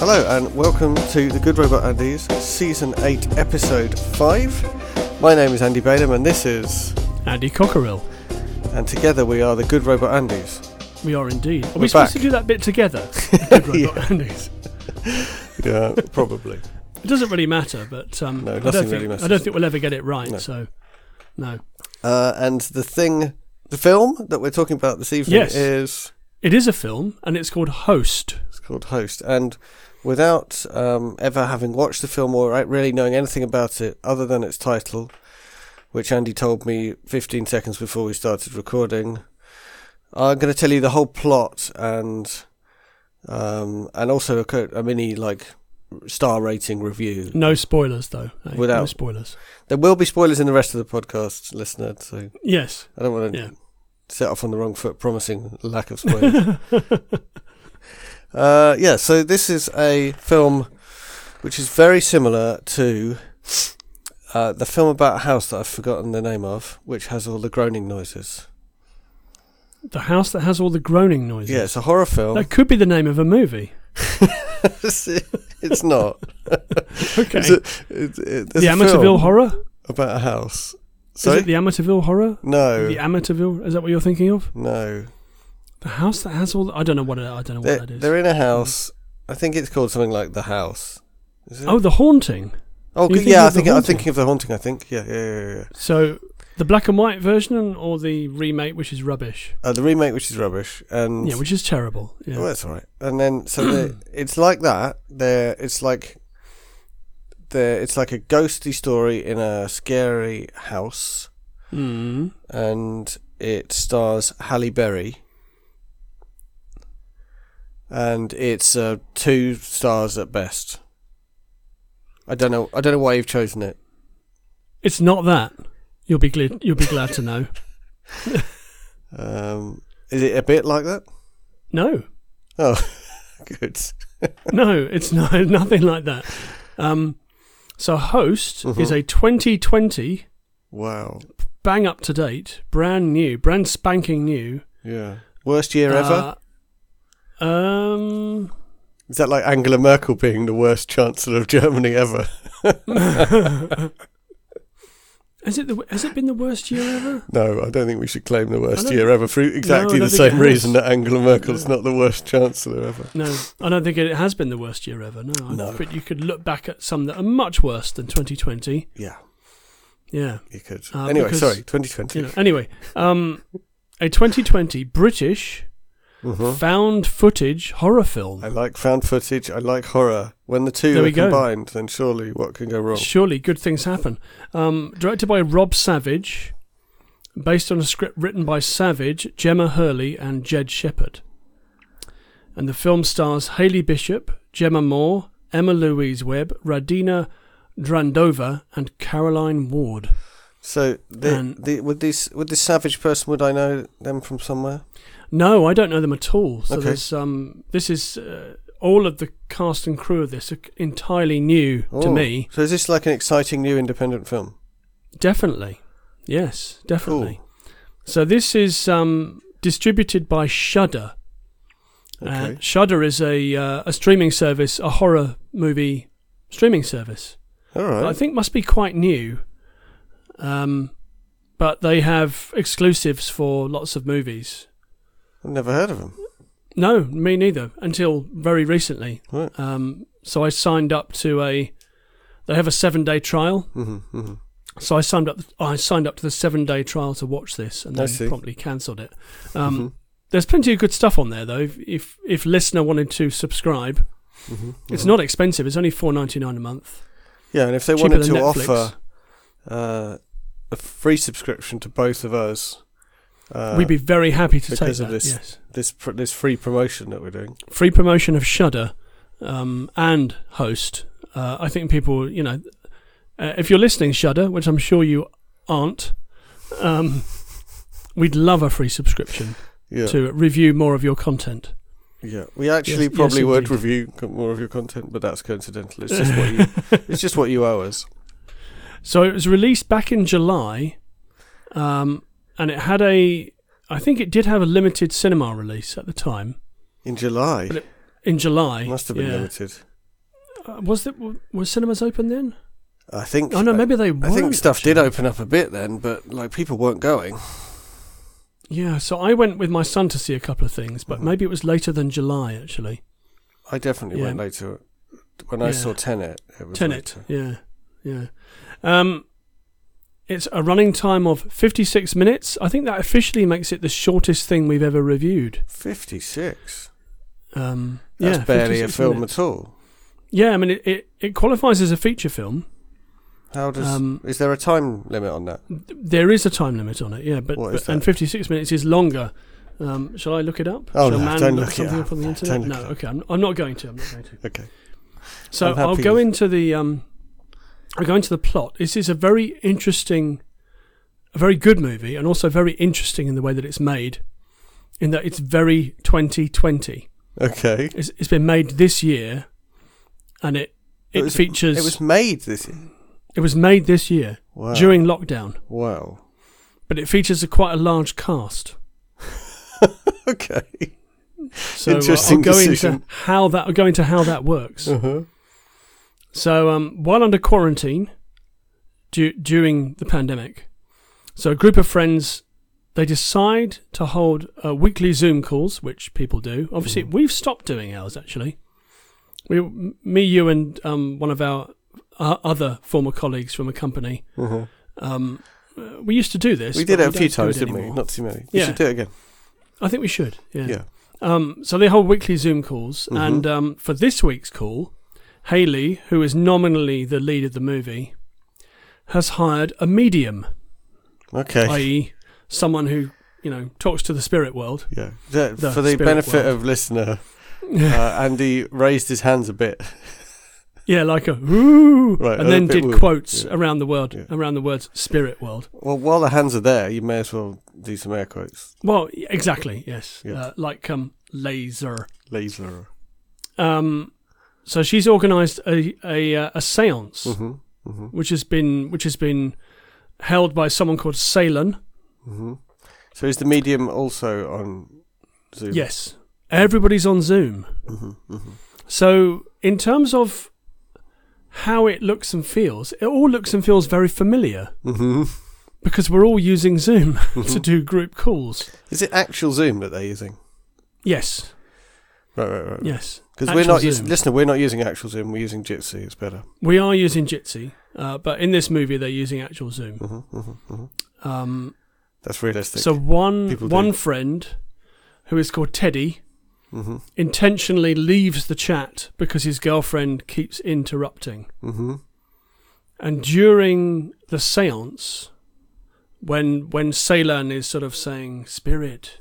Hello and welcome to the Good Robot Andy's Season 8, Episode 5. My name is Andy Balaam and this is. Andy Cockerill. And together we are the Good Robot Andy's. We are indeed. Are We're we supposed back. to do that bit together? Good Robot Yeah. Andy's. Yeah, probably. It doesn't really matter, but um, No, I, nothing don't think, really I don't think we'll ever get it right. No. So, no. Uh, and the thing, the film that we're talking about this evening Yes. is. It is a film, and it's called Host. It's called Host. And without um, ever having watched the film or really knowing anything about it other than its title, which Andy told me 15 seconds before we started recording, I'm going to tell you the whole plot and um, and also a, a mini like star rating review. No spoilers, though. eh? No Without- spoilers. There will be spoilers in the rest of the podcast, listener. So Yes. I don't want to Yeah. set off on the wrong foot, promising lack of spoilers. Uh, yeah, so this is a film which is very similar to uh, the film about a house that I've forgotten the name of, which has all the groaning noises. the house that has all the groaning noises. Yeah, it's a horror film. That could be the name of a movie. it's not. Okay. It's a- it's- it- the Amityville Horror? about a house. Is it the Amityville Horror? no, The Amityville? Is that what you're thinking of? no. The house that has all the, I don't know what it, I don't know They're, what that is. they're in a house. I think it's called something like the house. Is it? Oh, The Haunting. oh, yeah. I think I'm thinking of the haunting. I think. Yeah, yeah, yeah, yeah. So the black and white version or the remake, which is rubbish. Uh, the remake, which is rubbish, and Yeah, which is terrible. Yeah. Oh, that's all right. And then so the, it's like that. There, it's like there. It's like a ghosty story in a scary house, Mm. and it stars Halle Berry, and it's uh, two stars at best. I don't know. I don't know why you've chosen it. It's not that. You'll be glad. You'll be glad to know. Um, is it a bit like that? No, Oh, good. no, it's no nothing like that. Um, so Host Mhm. is a 2020 Wow. bang up to date, brand new, brand spanking new. Yeah. Worst year ever. Um, Is that like Angela Merkel being the worst chancellor of Germany ever? has it the, has it been the worst year ever? No, I don't think we should claim the worst year ever for exactly No, the I don't think it same reason that Angela Merkel's No. not the worst chancellor ever. No, I don't think it has been the worst year ever. No, No. but you could look back at some that are much worse than 2020. Yeah, Yeah. you could. Uh, anyway, because- sorry, 2020. You know, anyway, um, a 2020 British Mhm. found footage horror film. I like found footage. I like horror. When the two There are we go. combined, then surely what can go wrong? Surely good things happen. Um, directed by Rob Savage, based on a script written by Savage, Gemma Hurley, and Jed Shepherd. And the film stars Haley Bishop, Jemma Moore, Emma Louise Webb, Radina Drandova, and Caroline Ward. So, the, And- the, with this with this savage person, would I know them from somewhere? No, I don't know them at all. So Okay. there's um, this is uh, all of the cast and crew of this are entirely new to Oh, me. So is this like an exciting new independent film? Definitely, yes, definitely. So this is um, distributed by Shudder. Uh, Okay. Shudder is a uh, a streaming service, a horror movie streaming service. All that I think must be quite new. Um, but they have exclusives for lots of movies. I've never heard of them. No, me neither. Until very recently. Right. Um, so I signed up to a. They have a seven-day trial. hmm hmm So I signed up. I signed up to the seven-day trial to watch this, and then promptly cancelled it. Um, Mhm. There's plenty of good stuff on there, though. If if, if listener wanted to subscribe, hmm it's not expensive. It's only four ninety nine a month. Yeah, and if they Cheaper wanted to Netflix. offer uh, a free subscription to both of us, uh, We'd be very happy to take because that. of this- Yes, this pr- this free promotion that we're doing. free promotion of Shudder um, and Host. Uh, I think people, you know, uh, if you're listening, Shudder, which I'm sure you aren't, um, we'd love a free subscription Yeah, to review more of your content. yeah. We actually Yes- probably yes, would review more of your content, but that's coincidental. It's just what you it's just what you owe us. So it was released back in July, um, and it had a. I think it did have a limited cinema release at the time In July, But in July. must have been yeah. limited. Uh, was it were cinemas open then? I think. Oh no, maybe they. I think stuff did open up a bit then, but like people weren't going. Yeah, so I went with my son to see a couple of things, but Mhm. maybe it was later than July actually. I definitely Yeah. went later. When I Yeah. saw Tenet, it was Tenet. later. Yeah, yeah. Um, it's a running time of 56 minutes. I think that officially makes it the shortest thing we've ever reviewed. Fifty-six. Um, That's yeah, barely a film minutes. at all. Yeah, I mean, it, it, it qualifies as a feature film. How does? Um, is there a time limit on that? There is a time limit on it, yeah, but, but and 56 minutes is longer. Um, shall I look it up? Oh, shall no, man don't look look it something up. up on the internet? No, okay, I'm, I'm not going to. I'm not going to. Okay. So I'll go into the um, I'll go into the plot. This is a very interesting, a very good movie, and also very interesting in the way that it's made. In that it's very 2020. Okay. It's, it's been made this year, and it it, It was- features. It was made this year. it was made this year Wow. during lockdown, Wow. but it features a quite a large cast. Okay. So uh, Interesting I'll go decision. into how that. I'll go into how that works. Uh-huh. So, um, while under quarantine du- during the pandemic, so a group of friends they decide to hold uh, weekly Zoom calls, which people do. Obviously, Mhm. we've stopped doing ours. Actually, we, me, you, and um, one of our uh, other former colleagues from a company. Uh-huh. Um, uh, we used to do this. We did it a few times, didn't we? Not too many. We Yeah. should do it again. I think we should. Yeah. Yeah. Um, so they hold weekly Zoom calls, Mhm. and um, for this week's call, Haley, who is nominally the lead of the movie, has hired a medium, Okay. i.e., someone who you know talks to the spirit world. yeah. The- the for the benefit world. of listener, uh, Andy raised his hands a bit. yeah, like a ooh, Right, and then did woo. quotes Yeah. around the word Yeah. around the words spirit world. Well, while the hands are there, you may as well do some air quotes. Well, exactly, yes, uh, like um, laser. Laser. Um, so she's organised a a, uh, a séance. Mm-hmm. Mm-hmm. which has been which has been held by someone called Seylan. Mm-hmm. So is the medium also on Zoom? Yes, everybody's on Zoom. Mm-hmm. Mm-hmm. So in terms of how it looks and feels, it all looks and feels very familiar Mm-hmm. because we're all using Zoom to do group calls. Is it actual Zoom that they're using? Yes, Right, right, right. yes. Because we're not using. Listen, we're not using actual Zoom. We're using Jitsi. It's better. We are using Jitsi, uh, but in this movie they're using actual Zoom. Mm-hmm, mm-hmm, mm-hmm. Um, That's realistic. so one People do. one friend, who is called Teddy, mm-hmm. intentionally leaves the chat because his girlfriend keeps interrupting. Mm-hmm. And during the seance, when when Seylan is sort of saying, "Spirit,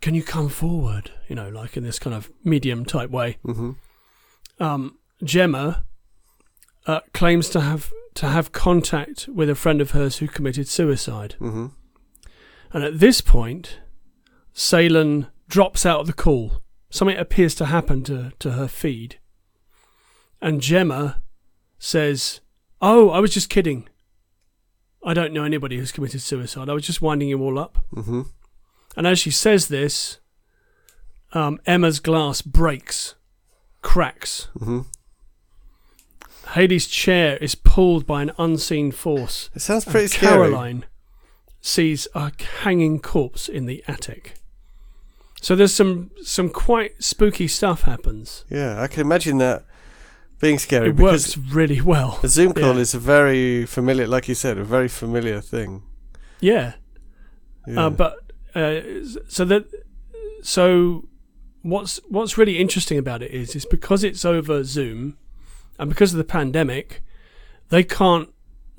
can you come forward?" You know, like in this kind of medium type way. Mm-hmm. Um, Gemma uh, claims to have to have contact with a friend of hers who committed suicide. Mm-hmm. And at this point, Seylan drops out of the call. Something appears to happen to, to her feed. And Gemma says, Oh, I was just kidding. I don't know anybody who's committed suicide. I was just winding you all up. Mm-hmm. And as she says this, um, Emma's glass breaks, cracks. Mm-hmm. Haley's chair is pulled by an unseen force. It sounds pretty scary. Caroline sees a hanging corpse in the attic. So there's some some quite spooky stuff happens. Yeah, I can imagine that being scary It because works really well. a Zoom call Yeah. is a very familiar, like you said, a very familiar thing. Yeah, Yeah. uh, but uh, so that so what's what's really interesting about it is is because it's over Zoom and because of the pandemic, they can't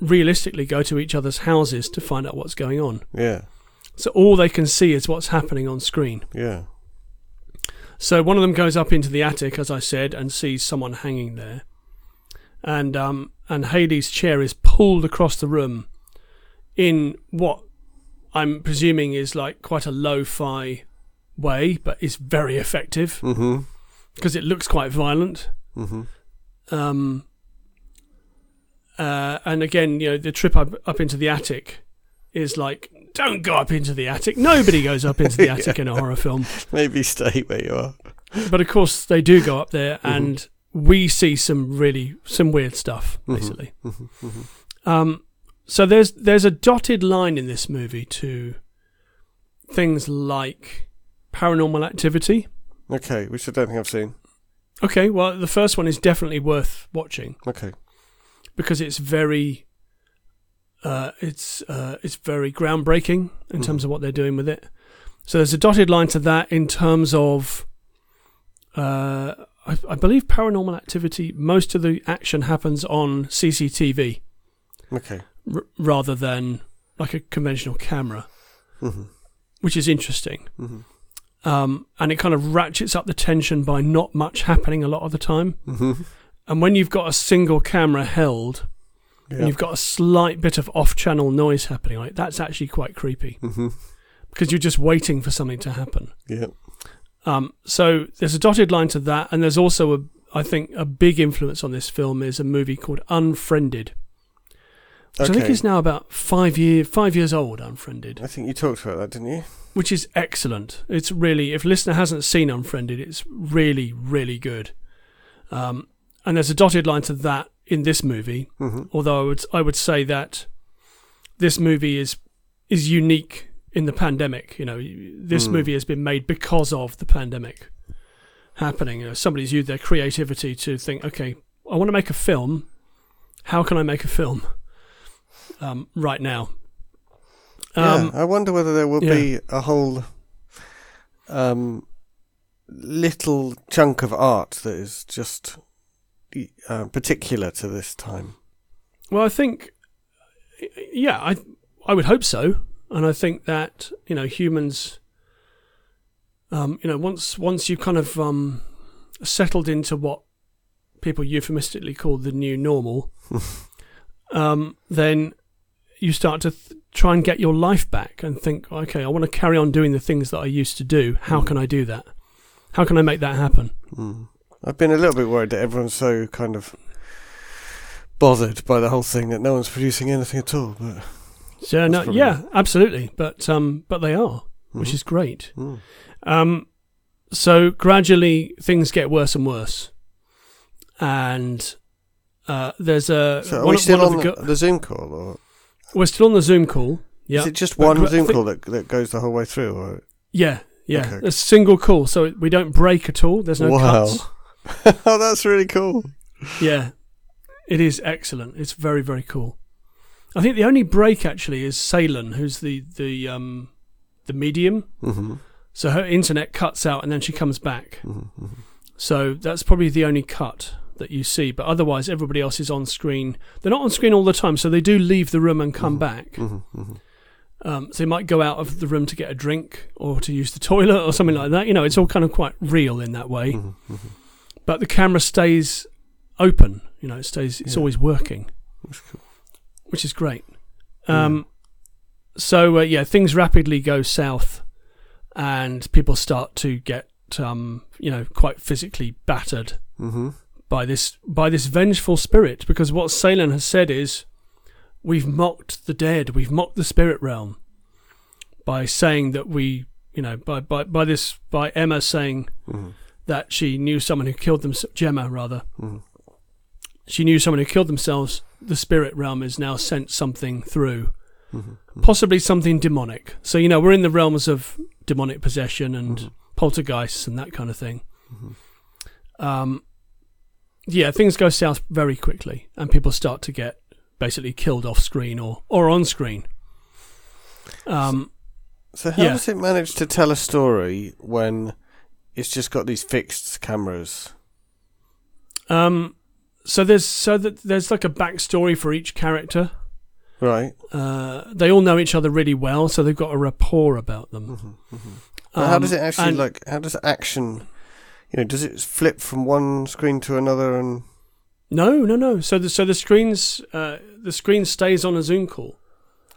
realistically go to each other's houses to find out what's going on. yeah, So all they can see is what's happening on screen. yeah. So one of them goes up into the attic, as I said, and sees someone hanging there, and um, and Haley's chair is pulled across the room, in what I'm presuming is like quite a lo-fi way, but it's very effective Mm-hmm. because it looks quite violent. Mm-hmm. Um, uh, and again, you know, the trip up up into the attic is like, don't go up into the attic. Nobody goes up into the attic in a horror film. Maybe stay where you are. But of course, they do go up there, Mhm. and we see some really some weird stuff Mhm. basically. Mhm, mhm. Um, so there's there's a dotted line in this movie to things like paranormal activity. Okay, which I don't think I've seen. Okay, well the first one is definitely worth watching Okay. because it's very uh, it's uh, it's very groundbreaking in Mhm. terms of what they're doing with it. So there's a dotted line to that in terms of uh, I, I believe paranormal activity. Most of the action happens on CCTV Okay. r- rather than like a conventional camera, Mhm, which is interesting. mhm, Um, and it kind of ratchets up the tension by not much happening a lot of the time. mhm. And when you've got a single camera held Yeah. and you've got a slight bit of off-channel noise happening, like that's actually quite creepy Mhm. because you're just waiting for something to happen. Yeah. Um, so there's a dotted line to that, and there's also a, I think, a big influence on this film is a movie called Unfriended, which I think is now about five year five years old. Unfriended, I think you talked about that, didn't you? which is excellent. It's really, if listener hasn't seen Unfriended, it's really, really good. Um, and there's a dotted line to that in this movie, hmm although I would I would say that this movie is is unique in the pandemic. You know, this Mm. movie has been made because of the pandemic happening. You know, somebody's used their creativity to think, okay, I want to make a film. How can I make a film um, right now? Um, yeah, I wonder whether there will yeah. be a whole um, little chunk of art that is just uh, particular to this time. Well, I think, yeah, I I would hope so, and I think that you know humans, um, you know, once once you kind of um, settled into what people euphemistically call the new normal, um, then you start to th- try and get your life back and think, okay, I want to carry on doing the things that I used to do. How Mm. can I do that? How can I make that happen? Mm. I've been a little bit worried that everyone's so kind of bothered by the whole thing that no one's producing anything at all. But So no, yeah, absolutely, but um, but they are, which Mhm. is great. Mm. Um, so gradually things get worse and worse, and uh, there's a So are one we still on the, go- the Zoom call, or we're still on the Zoom call. Yeah, is it just one gra- Zoom thi- call that that goes the whole way through? Or yeah, yeah. Okay. A single call, so we don't break at all. There's no Wow. cuts. oh, that's really cool. Yeah, it is excellent. It's very very cool. I think the only break actually is Seylan, who's the the um the medium. hmm So her internet cuts out and then she comes back. hmm So that's probably the only cut that you see. But otherwise, everybody else is on screen. They're not on screen all the time, so they do leave the room and come Mhm. back. hmm hmm Um, so they might go out of the room to get a drink or to use the toilet or something like that. You know, it's all kind of quite real in that way. hmm But the camera stays open. You know, it stays. It's Yeah. always working, cool. which is great. Um, So uh, yeah, things rapidly go south, and people start to get um, you know quite physically battered hmm by this by this vengeful spirit because what Seylan has said is we've mocked the dead we've mocked the spirit realm by saying that we you know by by, by this by Emma saying hmm that she knew someone who killed them Gemma rather. Hmm she knew someone who killed themselves the spirit realm has now sent something through. Hmm possibly something demonic. So you know we're in the realms of demonic possession and Mhm. poltergeists and that kind of thing. Mhm. um, yeah, things go south very quickly, and people start to get basically killed off screen or or on screen. Um, So how Yeah. does it manage to tell a story when it's just got these fixed cameras? um, so there's so that there's like a backstory for each character. Right. Uh, they all know each other really well, so they've got a rapport about them. hmm hmm But how Um, does it actually and- like? How does action? You know, does it flip from one screen to another? And No, no, no. So the so the screens uh, the screen stays on a Zoom call,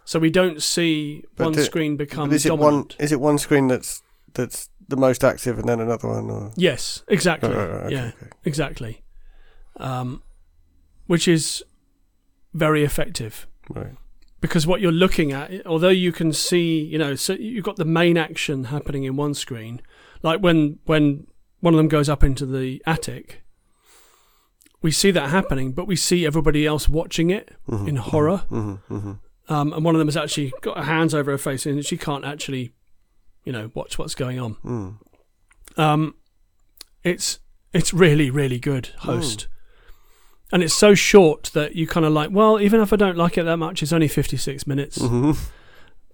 so we don't see But one do- screen become is it one? dominant. Is it one screen that's that's the most active, and then another one? Or Yes, exactly. Right, right, right, okay, yeah, okay. exactly. Um, which is very effective right. because what you're looking at, although you can see, you know, so you've got the main action happening in one screen, like when when one of them goes up into the attic. we see that happening, but we see everybody else watching it Mhm, in horror. mhm, mhm. Um, and one of them has actually got her hands over her face, and she can't actually, you know, watch what's going on. Mm. Um, it's it's really really good host, and it's so short that you kind of like. Well, even if I don't like it that much, it's only fifty six minutes. Mhm.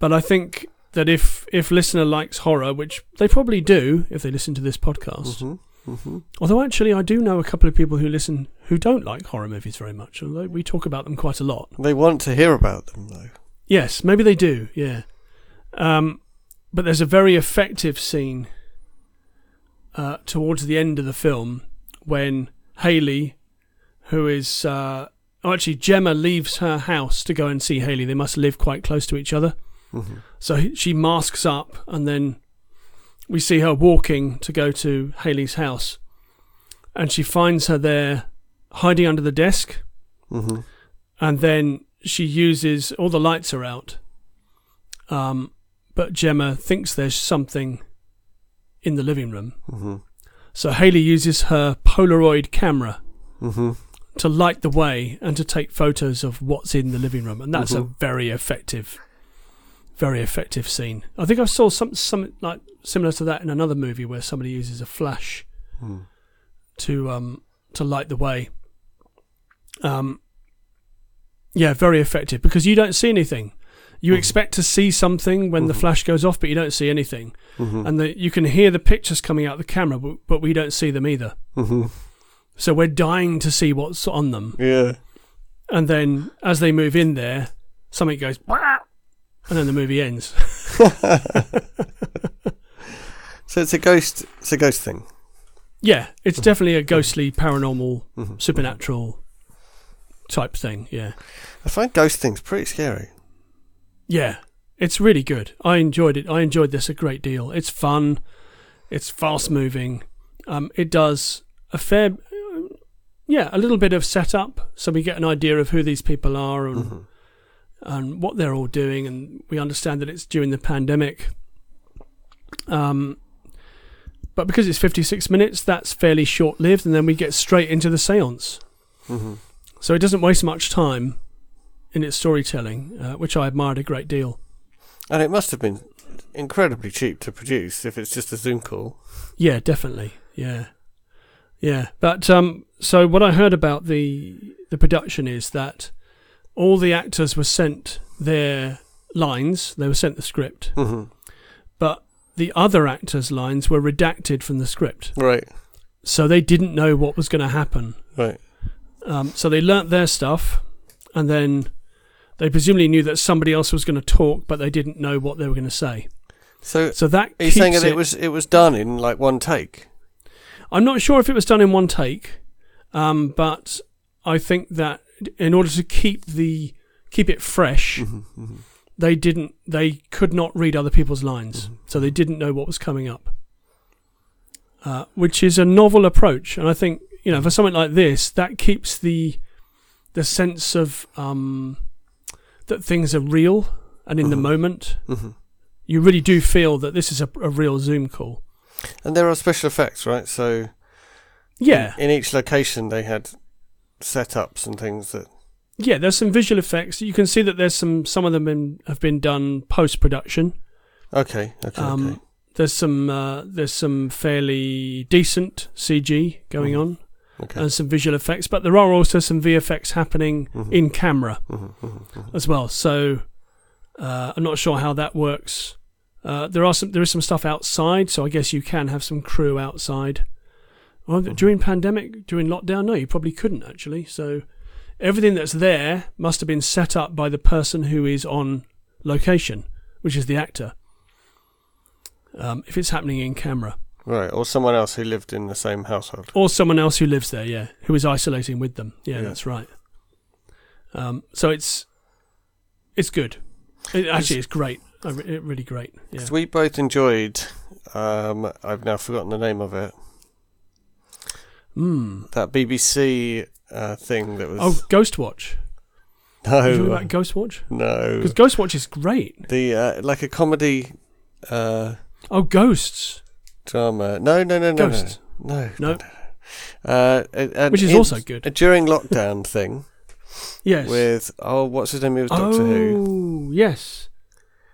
But I think that if if listener likes horror, which they probably do if they listen to this podcast, Mhm. Mhm. although actually I do know a couple of people who listen who don't like horror movies very much, although we talk about them quite a lot. They want to hear about them though. Yes, maybe they do. Yeah, um, but there's a very effective scene uh, towards the end of the film when Haley, who is uh, oh, actually Gemma, leaves her house to go and see Haley. They must live quite close to each other. Mhm. So he- she masks up, and then we see her walking to go to Haley's house, and she finds her there hiding under the desk Mhm. and then she uses all the lights are out. Um, but Gemma thinks there's something in the living room, Mhm. so Haley uses her Polaroid camera Mhm. to light the way and to take photos of what's in the living room, and that's a Mhm. very effective, very effective scene. I think I saw some some like similar to that in another movie where somebody uses a flash Mm. to um to light the way. Um, yeah, very effective because you don't see anything. You Mhm. expect to see something when the Mhm. flash goes off, but you don't see anything, Mhm. and the, you can hear the pictures coming out of the camera, but, but we don't see them either. Mhm. So we're dying to see what's on them, Yeah. and then as they move in there, something goes! And then the movie ends. So it's a ghost. It's a ghost thing. Yeah, it's definitely a ghostly, paranormal, Mhm. supernatural type thing. Yeah. I find ghost things pretty scary. Yeah, it's really good. I enjoyed it. I enjoyed this a great deal. It's fun. It's fast moving. Um, it does a fair, yeah, a little bit of setup, so we get an idea of who these people are and Mhm. And what they're all doing, and we understand that it's during the pandemic. Um, but because it's fifty six minutes, that's fairly short lived, and then we get straight into the séance. Mhm. So it doesn't waste much time in its storytelling, uh, which I admired a great deal. And it must have been incredibly cheap to produce if it's just a Zoom call. Yeah, definitely. Yeah, yeah. But um, so what I heard about the the production is that all the actors were sent their lines. They were sent the script, Mhm. but the other actors' lines were redacted from the script, Right. so they didn't know what was going to happen. Right. Um, so they learnt their stuff, and then they presumably knew that somebody else was going to talk, but they didn't know what they were going to say. So So that are you saying that it it was it was done in like one take? I'm not sure if it was done in one take, um, but I think that in order to keep the keep it fresh, Mhm. Mhm. they didn't they could not read other people's lines, Mhm. so they didn't know what was coming up, uh, which is a novel approach, and I think you know for something like this that keeps the the sense of um, that things are real and in the Mhm. moment. Mhm. You really do feel that this is a, a real Zoom call. And there are special effects, right? So Yeah, in, in each location they had setups and things that. Yeah, there's some visual effects. You can see that there's some. Some of them been, have been done post production. Okay. Okay. Um, okay. There's some. Uh, there's some fairly decent CG going Mhm. on Okay. and some visual effects, but there are also some VFX happening Mhm. in camera Mhm. Mhm. Mhm. as well. So uh, I'm not sure how that works. Uh, there are some. There is some stuff outside, so I guess you can have some crew outside. Well, during pandemic, during lockdown, no, you probably couldn't actually. So everything that's there must have been set up by the person who is on location, which is the actor. Um, if it's happening in camera, Right, or someone else who lived in the same household. or someone else who lives there, yeah, who is isolating with them. Yeah, Yeah. that's right. Um, so it's it's good. It, actually, it's great. I re- really great. Yeah. we both enjoyed. Um, I've now forgotten the name of it. Mm. That BBC uh, thing that was. Oh, Ghostwatch. You no, about Ghostwatch? no. Because Ghostwatch is great. The uh, like a comedy uh, Oh, Ghosts. drama. No, no, no, no, Ghosts. no, no, No. Uh, which is in- also good. a during lockdown thing Yes. with oh, what's his name? He was Doctor Who. oh, yes.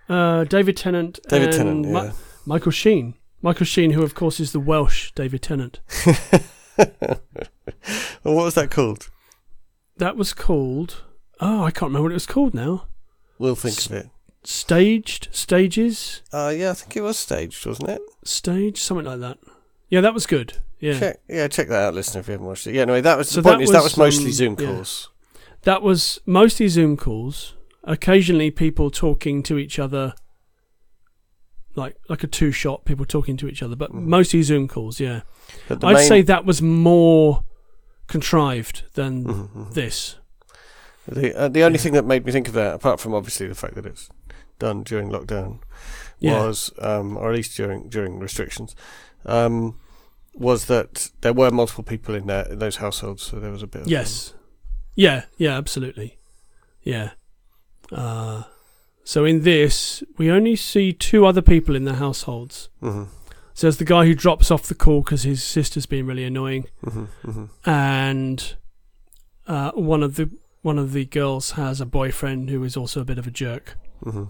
Uh, David Tennant. David and Tennant. Yeah. Michael Sheen. Michael Sheen, who of course is the Welsh David Tennant. well, what was that called? That was called. Oh, I can't remember what it was called now. We'll think of it. Staged, stages, Uh, yeah, I think it was staged, wasn't it? stage, something like that. Yeah, that was good. Yeah, Check, yeah, check that out, listener, if you haven't watched it. Yeah, anyway, that was So the point. that is that was, mostly um, Zoom yeah. calls. that was mostly Zoom calls. Occasionally, people talking to each other, like like a two shot, people talking to each other, but Mm. mostly Zoom calls. Yeah, I'd main- say that was more contrived than Mhm, mhm. this. The uh, the only Yeah. thing that made me think of that, apart from obviously the fact that it's done during lockdown, Yeah. was um, or at least during during restrictions, um, was that there were multiple people in there in those households, so there was a bit. Of, Yes. Yeah, yeah, absolutely. Yeah. Uh, so in this, we only see two other people in the households. Um, So there's the guy who drops off the call because his sister's been really annoying, hmm hmm hmm and uh, one of the one of the girls has a boyfriend who is also a bit of a jerk. hmm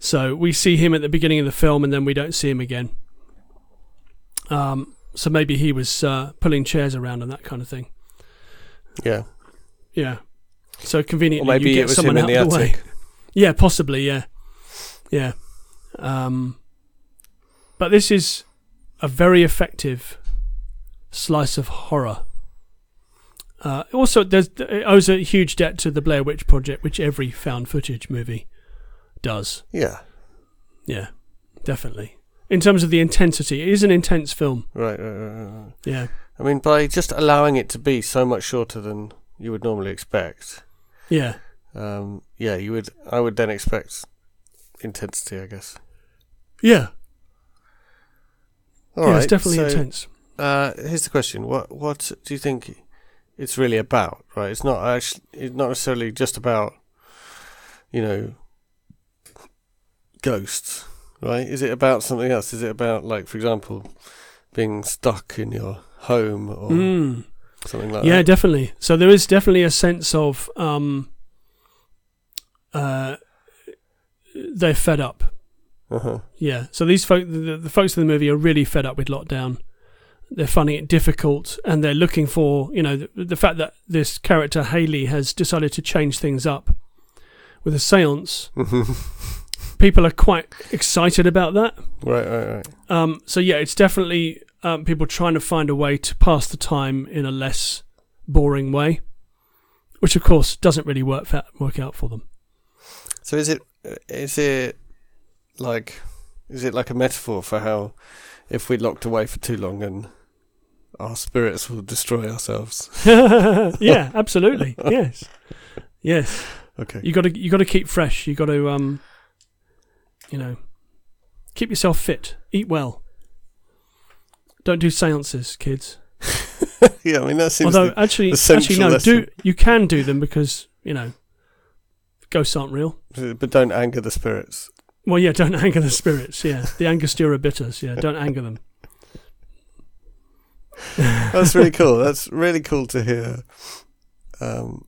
So we see him at the beginning of the film, and then we don't see him again. Um, so maybe he was uh, pulling chairs around and that kind of thing. Yeah, Yeah. So conveniently, or maybe you get it was someone him in out the the way. Yeah, possibly. Yeah, yeah. Um, but this is a very effective slice of horror. Uh, also, there's it owes a huge debt to the Blair Witch Project, which every found footage movie does. Yeah, Yeah, definitely. In terms of the intensity, it is an intense film. right, right, right, right. Yeah, I mean, by just allowing it to be so much shorter than you would normally expect, yeah, um, yeah, you would. I would then expect intensity, I guess. yeah. All yeah, right, it's definitely so, intense. Uh, here's the question: What what do you think it's really about? Right, it's not actually it's not necessarily just about you know ghosts, right? Is it about something else? Is it about like, for example, being stuck in your home or Mm. something like yeah, that? Yeah, definitely. So there is definitely a sense of um, uh, they're fed up. Uh-huh. Yeah. So these folk, the, the folks in the movie are really fed up with lockdown. They're finding it difficult, and they're looking for you know the, the fact that this character Haley has decided to change things up with a séance. People are quite excited about that. right, right, right. Um, so yeah, it's definitely um, people trying to find a way to pass the time in a less boring way, which of course doesn't really work fa- work out for them. So is it is it like is it like a metaphor for how if we locked away for too long and our spirits will destroy ourselves? yeah, absolutely. Yes, yes. Okay. You got to you got to keep fresh. You got to um, you know, keep yourself fit. Eat well. Don't do seances, kids. yeah, I mean that seems Although the- actually, the actually no, lesson. do you can do them because you know, ghosts aren't real. But don't anger the spirits. Well, yeah, don't anger the spirits. Yeah, the Angostura bitters. Yeah, don't anger them. That's really cool. That's really cool to hear. Um,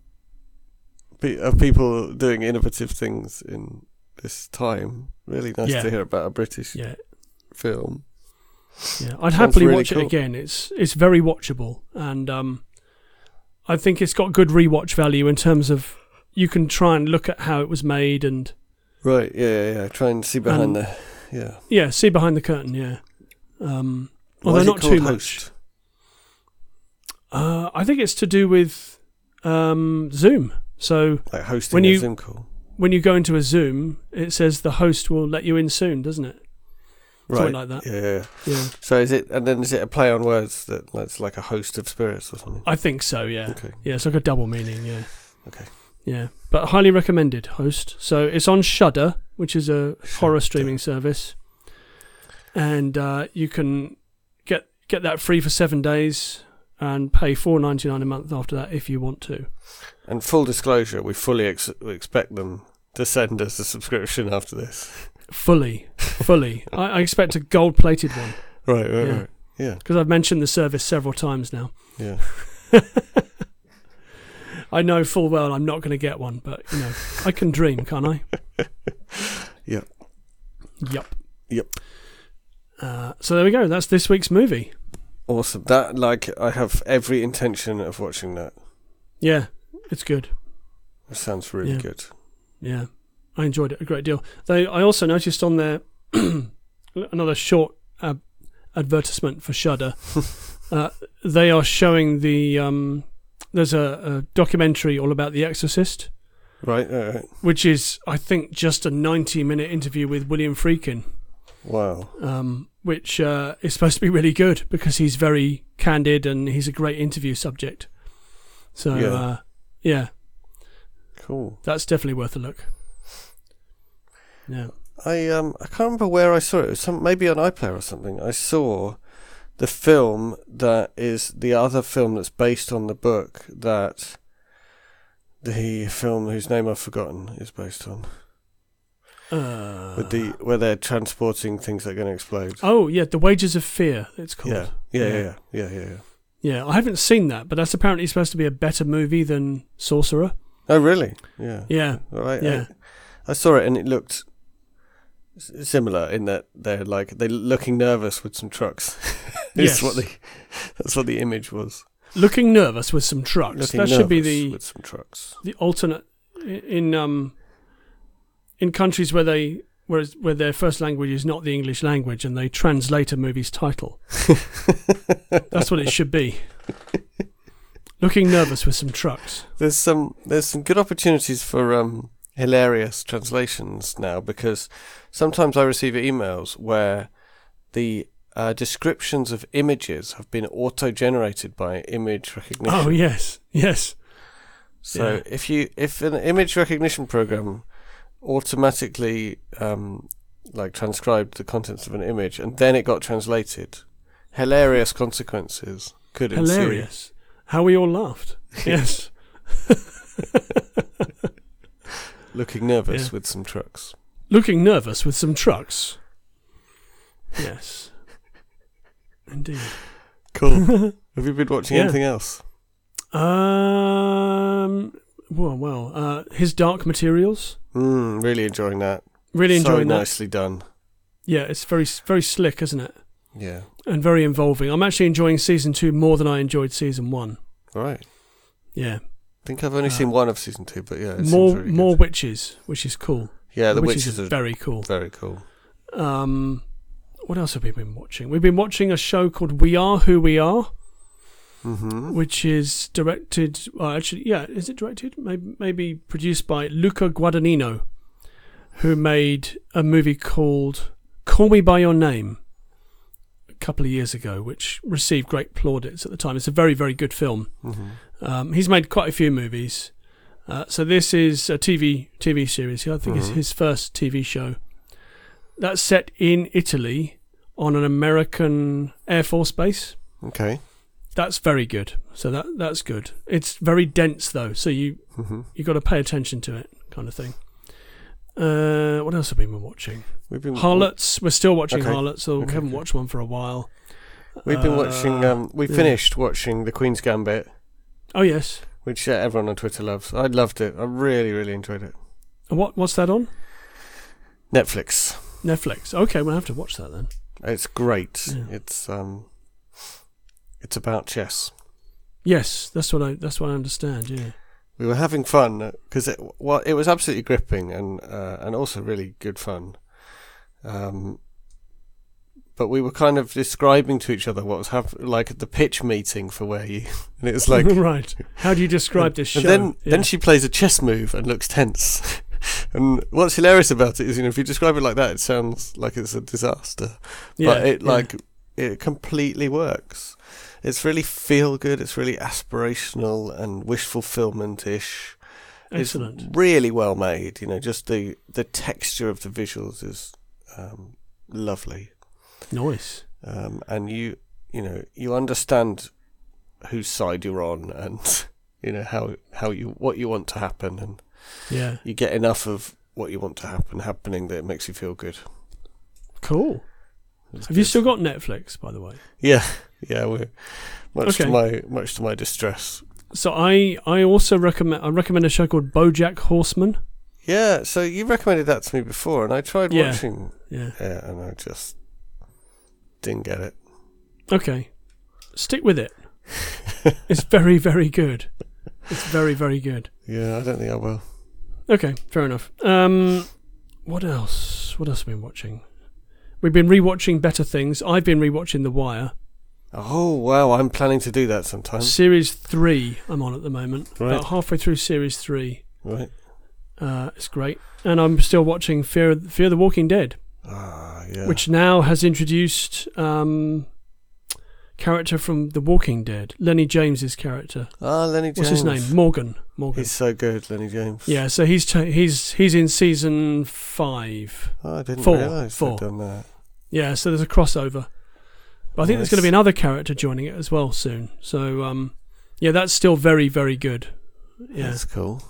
of people doing innovative things in this time. Really nice Yeah. to hear about a British Yeah, film. yeah. I'd Sounds happily really watch cool. it again. It's it's very watchable, and um, I think it's got good rewatch value in terms of you can try and look at how it was made and Right. Yeah. Yeah. yeah. Try and see behind Um, the. Yeah. yeah, see behind the curtain. Yeah, um, although not too much. Uh, I think it's to do with um, Zoom. So Like hosting When a you- Zoom call. when you go into a Zoom, it says the host will let you in soon, doesn't it? Right. Something like that. Yeah, yeah, yeah. Yeah, So is it, and then is it a play on words that that's like a host of spirits or something? I think so. Yeah. Okay. Yeah, it's like a double meaning. Yeah. Okay. Yeah, but highly recommended. Host. So it's on Shudder, which is a horror streaming service, and uh, you can get get that free for seven days and pay four ninety nine a month after that if you want to. And full disclosure, we fully ex- we expect them to send us a subscription after this. Fully, fully. I, I expect a gold plated one. Right, right, Yeah. right. Yeah, because I've mentioned the service several times now. yeah. I know full well I'm not going to get one, but you know, I can dream, can't I? Yep. Yup. Yep. Uh, so there we go. That's this week's movie. Awesome. That like I have every intention of watching that. Yeah, it's good. It sounds really Yeah. good. Yeah, I enjoyed it a great deal. They, I also noticed on there another short uh, advertisement for Shudder. uh, they are showing the um, there's a, a documentary all about The Exorcist, Right. all right. which is I think just a 90 minute interview with William Friedkin, Wow. um, which uh, is supposed to be really good because he's very candid and he's a great interview subject. So Yeah. uh, yeah, Cool. that's definitely worth a look. Yeah. I um I can't remember where I saw it. It was some maybe on iPlayer or something. I saw the film that is the other film that's based on the book that the film whose name I've forgotten is based on. Uh, With the where they're transporting things that are going to explode. oh yeah, the wages of fear. It's called. yeah. Yeah, Yeah. yeah, yeah, yeah, yeah, yeah. I haven't seen that, but that's apparently supposed to be a better movie than Sorcerer. Oh, really? Yeah. Yeah, All right. yeah. I, I saw it and it looked similar in that they're like they're looking nervous with some trucks. Yes. What the that's what the image was. looking nervous with some trucks. Looking that should be the with some trucks. the alternate in um in countries where they whereas where their first language is not the English language and they translate a movie's title. That's what it should be. Looking nervous with some trucks. There's some there's some good opportunities for um, hilarious translations now because sometimes I receive emails where the uh, descriptions of images have been auto generated by image recognition. Oh yes, yes. So Yeah. if you if an image recognition program automatically um, like transcribed the contents of an image and then it got translated, hilarious consequences could ensue. Hilarious. How we all laughed. Yes. Looking nervous Yeah. with some trucks. Looking nervous with some trucks. Yes. Indeed. Cool. Have you been watching Yeah. anything else? Um. Well, well. Uh, his Dark Materials. Mm, really enjoying that. Really so enjoying that. nicely done. Yeah, it's very, very slick, isn't it? Yeah. And very involving. I'm actually enjoying season two more than I enjoyed season one. All right. Yeah. I think I've only Uh, seen one of season two, but yeah, more, really more good. witches, which is cool. Yeah, the witches, witches are are very cool. very cool. Um, what else have we been watching? We've been watching a show called We Are Who We Are. Mm-hmm. which is directed. Well, actually, yeah, is it directed? Maybe, maybe produced by Luca Guadagnino, who made a movie called "Call Me by Your Name" a couple of years ago, which received great plaudits at the time. It's a very, very good film. Mm-hmm. Um, he's made quite a few movies. Uh, so this is a TV TV series. I think it's Mhm. his first TV show. That's set in Italy on an American Air Force base. Okay. That's very good. So that that's good. It's very dense though, so you Mm-hmm. you got to pay attention to it, kind of thing. Uh, what else have we been watching? We've been Harlots. We're still watching Okay. Harlots, so we haven't watched one for a while. We've been watching. Uh, Um, we yeah. finished watching The Queen's Gambit, Oh yes. which uh, everyone on Twitter loves. I loved it. I really, really enjoyed it. And what what's that on? Netflix. Netflix. Okay, we'll have to watch that then. It's great. Yeah. It's um, it's about chess. Yes, that's what I that's what I understand. Yeah. We were having fun because it well, it was absolutely gripping and uh, and also really good fun. Um, but we were kind of describing to each other what was happening, like at the pitch meeting for where you, and it was like right. How do you describe this show? And then, Yeah. then she plays a chess move and looks tense. and what's hilarious about it is, you know, if you describe it like that, it sounds like it's a disaster. yeah, but it yeah. like it completely works. It's really feel good. It's really aspirational and wish fulfillment ish. excellent. It's really well made. You know, just the the texture of the visuals is um, lovely. Nice. Um, and you you know you understand whose side you're on and you know how how you what you want to happen and Yeah. you get enough of what you want to happen happening that it makes you feel good. Cool. Have you still got Netflix, by the way? Yeah, yeah. We're much to my much to my distress. So I I also recommend I recommend a show called BoJack Horseman. Yeah. So you recommended that to me before, and I tried Yeah. watching. Yeah. Yeah, and I just didn't get it. Okay. Stick with it. it's very very good. It's very very good. Yeah, I don't think I will. Okay, fair enough. Um, what else? What else have we been watching? We've been rewatching Better Things. I've been rewatching The Wire. Oh wow, I'm planning to do that sometime. Series three, I'm on at the moment. Right. About halfway through series three. Right. Uh, it's great, and I'm still watching Fear Fear the Walking Dead, Ah, yeah. which now has introduced um, character from The Walking Dead, Lenny James's character. ah, Lenny James. What's his name? Morgan. Morgan. He's so good, Lenny James. yeah, so he's cha- he's he's in season five. Oh, I didn't Four, realise four. they'd done that. Yeah, so there's a crossover. But I think there's going to be another character joining it as well soon. So um, yeah, that's still very very good. Yeah, That's cool.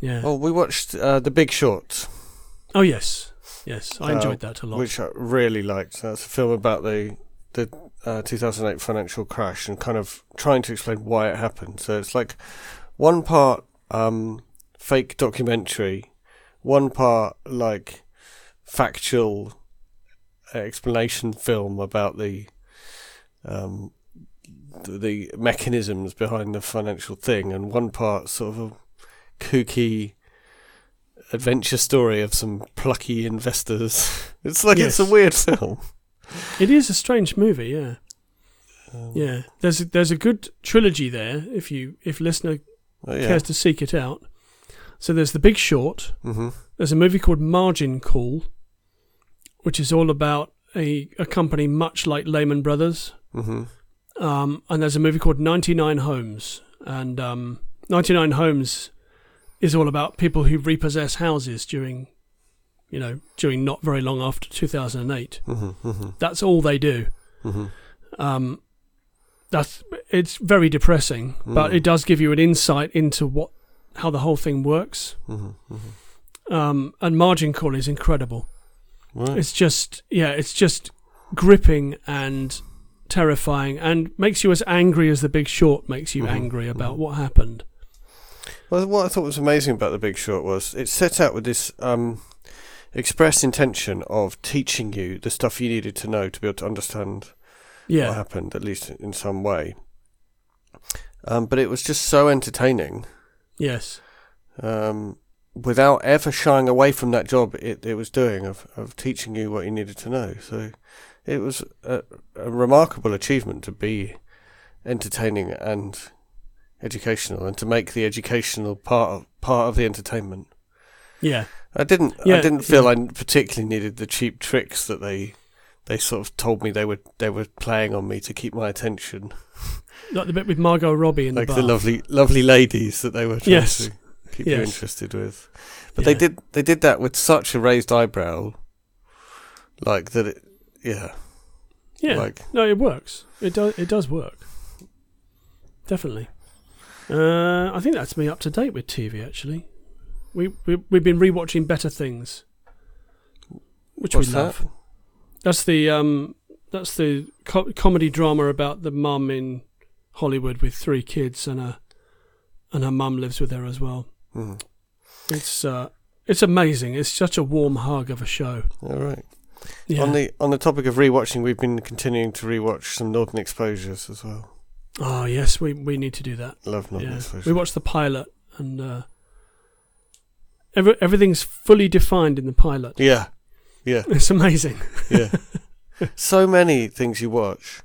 yeah. Oh, we watched uh, The Big Short, Oh yes, yes. I Uh, enjoyed that a lot. which I really liked. That's a film about the the uh, 2008 financial crash and kind of trying to explain why it happened. So it's like one part um, fake documentary, one part like factual explanation film about the um, the, the mechanisms behind the financial thing, and one part sort of a kooky adventure story of some plucky investors. It's like it's a weird film. It is a strange movie. Yeah, Um, yeah. There's a, there's a good trilogy there. If you if listener oh, yeah. cares to seek it out. So there's The Big Short. hmm There's a movie called Margin Call, which is all about a, a company much like Lehman Brothers. hmm Um, and there's a movie called 99 Homes. And um, 99 Homes is all about people who repossess houses during, you know, during not very long after 2008. hmm hmm That's all they do. hmm Um, that's it's very depressing, but Mm. it does give you an insight into what how the whole thing works. hmm hmm Um, and Margin Call is incredible. Right. It's just yeah, it's just gripping and terrifying, and makes you as angry as The Big Short makes you Mhm, angry about what happened. Well, what I thought was amazing about The Big Short was it set out with this um, express intention of teaching you the stuff you needed to know to be able to understand what Yeah, happened, at least in some way. Um, but it was just so entertaining. yes, um, without ever shying away from that job it, it was doing of, of teaching you what you needed to know. So it was a, a remarkable achievement to be entertaining and educational and to make the educational part of, part of the entertainment. yeah, I didn't yeah, I didn't feel I particularly needed the cheap tricks that they they sort of told me they were they were playing on me to keep my attention. like the bit with Margot Robbie in like the the lovely lovely ladies that they were trying Yes. to keep you interested with. But they did they did that with such a raised eyebrow, like that. It, yeah, Yeah, like no, it works. It does. It does work. Definitely. Uh, I think that's me up to date with TV. Actually, we, we we've been rewatching Better Things, which what's we that? love. That's the um, that's the co- comedy drama about the mum in Hollywood with three kids and a and her mum lives with her as well. Mhm. It's uh, it's amazing. It's such a warm hug of a show. All right. Yeah. On the on the topic of rewatching, we've been continuing to rewatch some Northern Exposures as well. Oh yes, we we need to do that. Love Northern Yeah. Exposures. We watched the pilot and uh, every, everything's fully defined in the pilot. yeah, yeah, It's amazing. yeah. so many things you watch,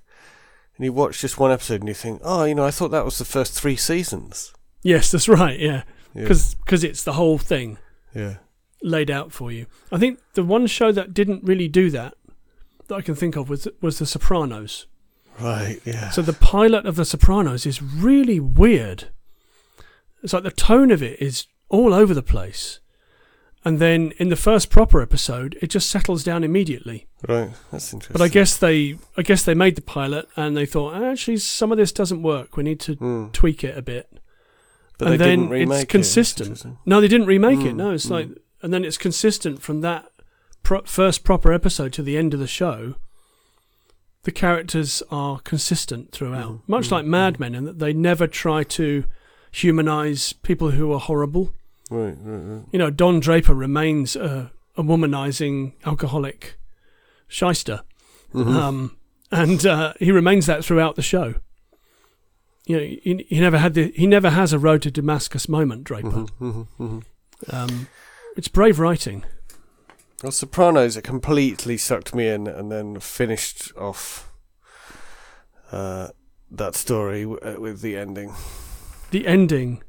and you watch just one episode, and you think, oh, you know, I thought that was the first three seasons. Yes, that's right. Yeah, Yeah, because it's the whole thing yeah. laid out for you. I think the one show that didn't really do that that I can think of was was The Sopranos. Right. Yeah. So the pilot of The Sopranos is really weird. It's like the tone of it is all over the place. And then in the first proper episode, it just settles down immediately. right. That's interesting. But I guess they, I guess they made the pilot and they thought, actually, some of this doesn't work. We need to Mm. tweak it a bit. But and they then didn't remake it's it. Consistent. interesting. No, they didn't remake it. Mm, No, it's mm. like, and then it's consistent from that pro- first proper episode to the end of the show. The characters are consistent throughout, Mm, much mm, like Mad Men, in that they never try to humanize people who are horrible. Right, right, right. You know, Don Draper remains a, a womanizing alcoholic shyster, Mhm. um, and uh, he remains that throughout the show. You know, he, he never had the he never has a road to Damascus moment, Draper. Mhm, mhm, mhm. Um, it's brave writing. Well, Sopranos, it completely sucked me in and then finished off uh, that story w- uh, with the ending. The ending.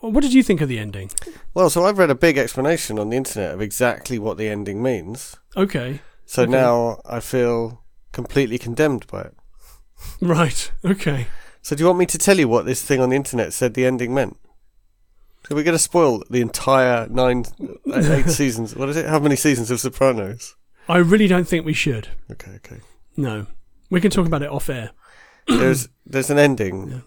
What did you think of the ending? Well, so I've read a big explanation on the internet of exactly what the ending means. Okay, So Okay. now I feel completely condemned by it. right. Okay. So do you want me to tell you what this thing on the internet said the ending meant? So we're going to spoil the entire nine, uh, eight seasons. What is it? How many seasons of Sopranos? I really don't think we should. Okay, okay. No, we can talk about it off air. There's there's an ending, Yeah.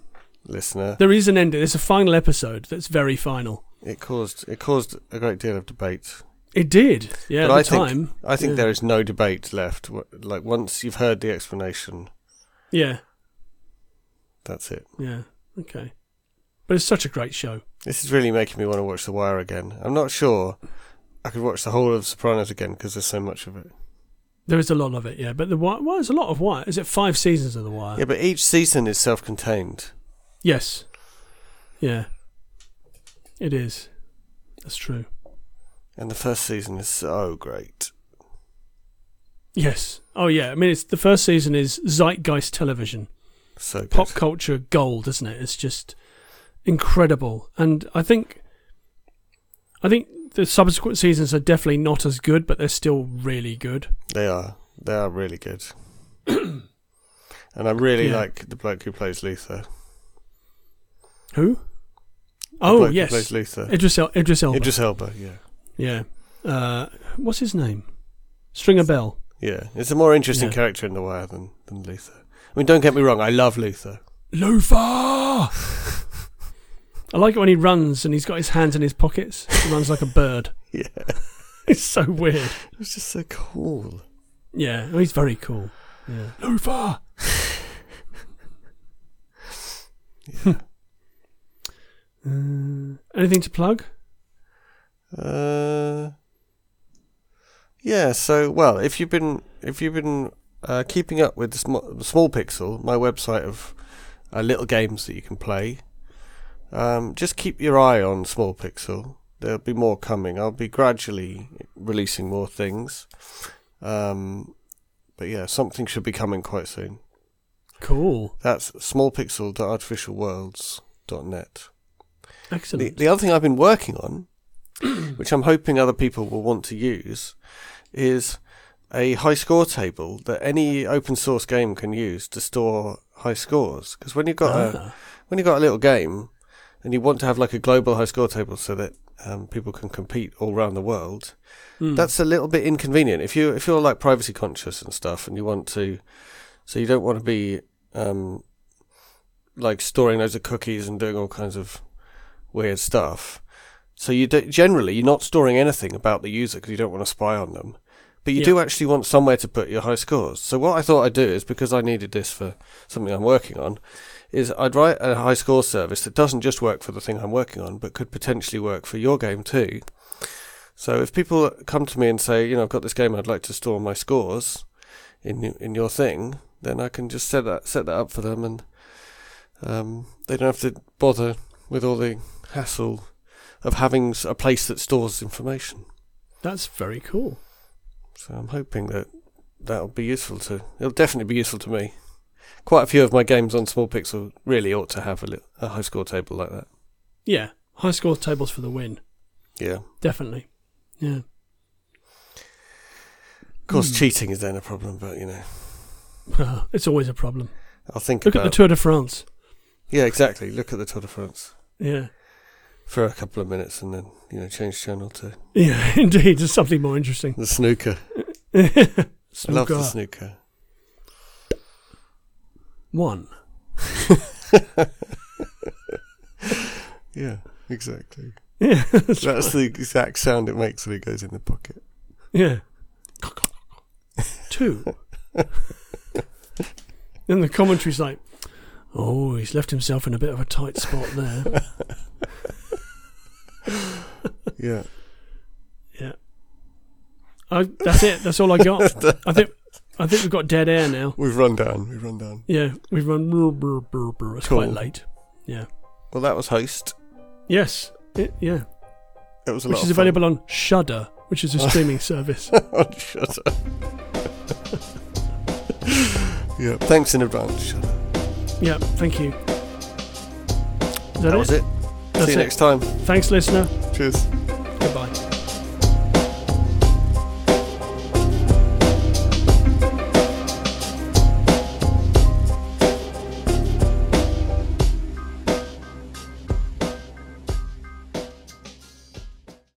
listener. There is an ending. There's a final episode that's very final. It caused it caused a great deal of debate. It did. Yeah, But at I the think- time. I think Yeah. there is no debate left. Like once you've heard the explanation, Yeah, that's it. yeah. Okay. But it's such a great show. This is really making me want to watch The Wire again. I'm not sure I could watch the whole of Sopranos again because there's so much of it. There is a lot of it, yeah. But the Wire, well, there's a lot of Wire. Is it five seasons of the Wire? Yeah, but each season is self-contained. Yes. Yeah. It is. That's true. And the first season is so great. Yes. Oh yeah. I mean, it's the first season is zeitgeist television, So good. pop culture gold, isn't it? It's just incredible, and I think, I think the subsequent seasons are definitely not as good, but they're still really good. They are. They are really good. and I really Yeah. like the bloke who plays Luther. Who? The Oh bloke who yes, plays Luther. Idris, El- Idris Elba. Idris Elba, yeah. Yeah. Uh, what's his name? Stringer Bell. Yeah. It's a more interesting Yeah. character in The Wire than, than Luther. I mean, don't get me wrong, I love Luther. Luther. I like it when he runs and he's got his hands in his pockets. He runs like a bird. Yeah. It's so weird. It was just so cool. Yeah, well, he's very cool. Yeah. Luther. Uh, anything to plug? Uh, yeah. So, well, if you've been if you've been uh, keeping up with the small, the Smolpxl, my website of uh, little games that you can play, um, just keep your eye on Smolpxl. There'll be more coming. I'll be gradually releasing more things. Um, but yeah, something should be coming quite soon. Cool. That's smolpxl.artificialworlds.net. The, Excellent. the other thing I've been working on, which I'm hoping other people will want to use, is a high score table that any open source game can use to store high scores. Because when you've got a Ah, when you've got a little game and you want to have like a global high score table so that um, people can compete all around the world, hmm. that's a little bit inconvenient. If you if you're like privacy conscious and stuff, and you want to, so you don't want to be um, like storing loads of cookies and doing all kinds of weird stuff. So you do, generally you're not storing anything about the user because you don't want to spy on them. But you Yeah. do actually want somewhere to put your high scores. So what I thought I'd do is because I needed this for something I'm working on, is I'd write a high score service that doesn't just work for the thing I'm working on, but could potentially work for your game too. So if people come to me and say, you know, I've got this game, I'd like to store my scores in in your thing, then I can just set that set that up for them, and um, they don't have to bother with all the hassle of having a place that stores information. that's very cool. So I'm hoping that that'll be useful to. It'll definitely be useful to me. Quite a few of my games on Smolpxl really ought to have a, a high score table like that. Yeah, high score tables for the win. Yeah. Definitely. Yeah. Of course, Hmm. cheating is then a problem, but you know, it's always a problem. I'll think Look at about. the Tour de France. yeah, exactly. Look at the Tour de France Yeah. for a couple of minutes, and then you know, change channel to Yeah, indeed. There's something more interesting. the snooker. I love the snooker. One. Yeah, exactly. Yeah. That's, That's the exact sound it makes when it goes in the pocket. Yeah. Two. Then the commentary's like, "Oh, he's left himself in a bit of a tight spot there." Yeah. yeah. I, that's it. That's all I got. I think. I think we've got dead air now. We've run down. We've run down. Yeah, we've run. brr, brr, brr, brr. It's Cool. quite late. Yeah. Well, that was Host. Yes. It, yeah. It was a Which lot is of fun. available on Shudder, which is a streaming service. on Shudder. yeah. Thanks in advance, Shudder. Yeah. Thank you. Is that, That was it. That's See you it. next time. Thanks, listener. Cheers. Goodbye.